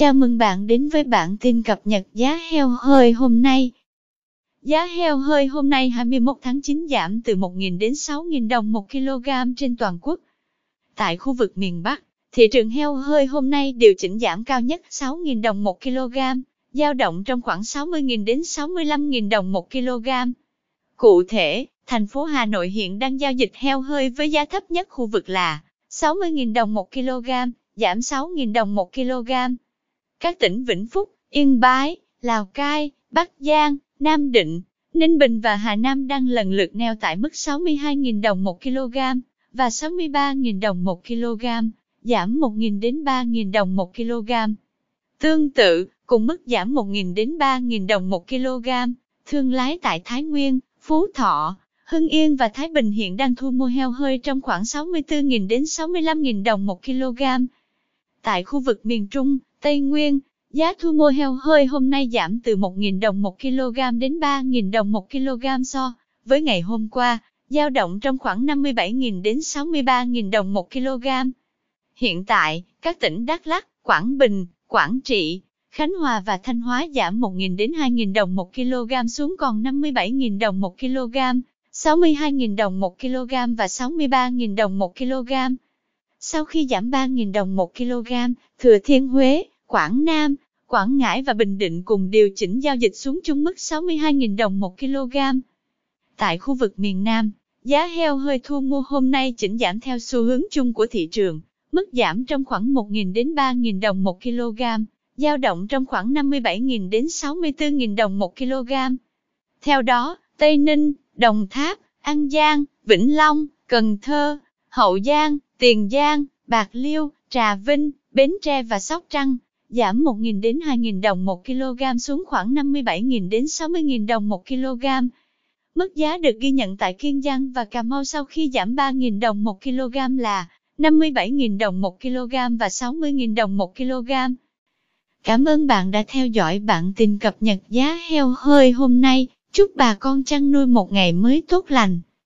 Chào mừng bạn đến với bản tin cập nhật giá heo hơi hôm nay. Giá heo hơi hôm nay 21 tháng 9 giảm từ 1.000 đến 6.000 đồng 1 kg trên toàn quốc. Tại khu vực miền Bắc, thị trường heo hơi hôm nay điều chỉnh giảm cao nhất 6.000 đồng 1 kg, dao động trong khoảng 60.000 đến 65.000 đồng 1 kg. Cụ thể, thành phố Hà Nội hiện đang giao dịch heo hơi với giá thấp nhất khu vực là 60.000 đồng 1 kg, giảm 6.000 đồng 1 kg. Các tỉnh Vĩnh Phúc, Yên Bái, Lào Cai, Bắc Giang, Nam Định, Ninh Bình và Hà Nam đang lần lượt neo tại mức 62.000 đồng 1 kg và 63.000 đồng 1 kg, giảm 1.000 đến 3.000 đồng 1 kg. Tương tự, cùng mức giảm 1.000 đến 3.000 đồng 1 kg, thương lái tại Thái Nguyên, Phú Thọ, Hưng Yên và Thái Bình hiện đang thu mua heo hơi trong khoảng 64.000 đến 65.000 đồng 1 kg. Tại khu vực miền Trung, Tây Nguyên, giá thu mua heo hơi hôm nay giảm từ 1.000 đồng 1 kg đến 3.000 đồng 1 kg so với ngày hôm qua, dao động trong khoảng 57.000 đến 63.000 đồng 1 kg. Hiện tại, các tỉnh Đắk Lắk, Quảng Bình, Quảng Trị, Khánh Hòa và Thanh Hóa giảm 1.000 đến 2.000 đồng 1 kg xuống còn 57.000 đồng 1 kg, 62.000 đồng 1 kg và 63.000 đồng 1 kg. Sau khi giảm 3.000 đồng 1 kg, Thừa Thiên Huế, Quảng Nam, Quảng Ngãi và Bình Định cùng điều chỉnh giao dịch xuống chung mức 62.000 đồng 1 kg. Tại khu vực miền Nam, giá heo hơi thu mua hôm nay chỉnh giảm theo xu hướng chung của thị trường, mức giảm trong khoảng 1.000 đến 3.000 đồng 1 kg, giao động trong khoảng 57.000 đến 64.000 đồng 1 kg. Theo đó, Tây Ninh, Đồng Tháp, An Giang, Vĩnh Long, Cần Thơ, Hậu Giang, Tiền Giang, Bạc Liêu, Trà Vinh, Bến Tre và Sóc Trăng, giảm 1.000 đến 2.000 đồng 1 kg xuống khoảng 57.000 đến 60.000 đồng 1 kg. Mức giá được ghi nhận tại Kiên Giang và Cà Mau sau khi giảm 3.000 đồng 1 kg là 57.000 đồng 1 kg và 60.000 đồng 1 kg. Cảm ơn bạn đã theo dõi bản tin cập nhật giá heo hơi hôm nay. Chúc bà con chăn nuôi một ngày mới tốt lành.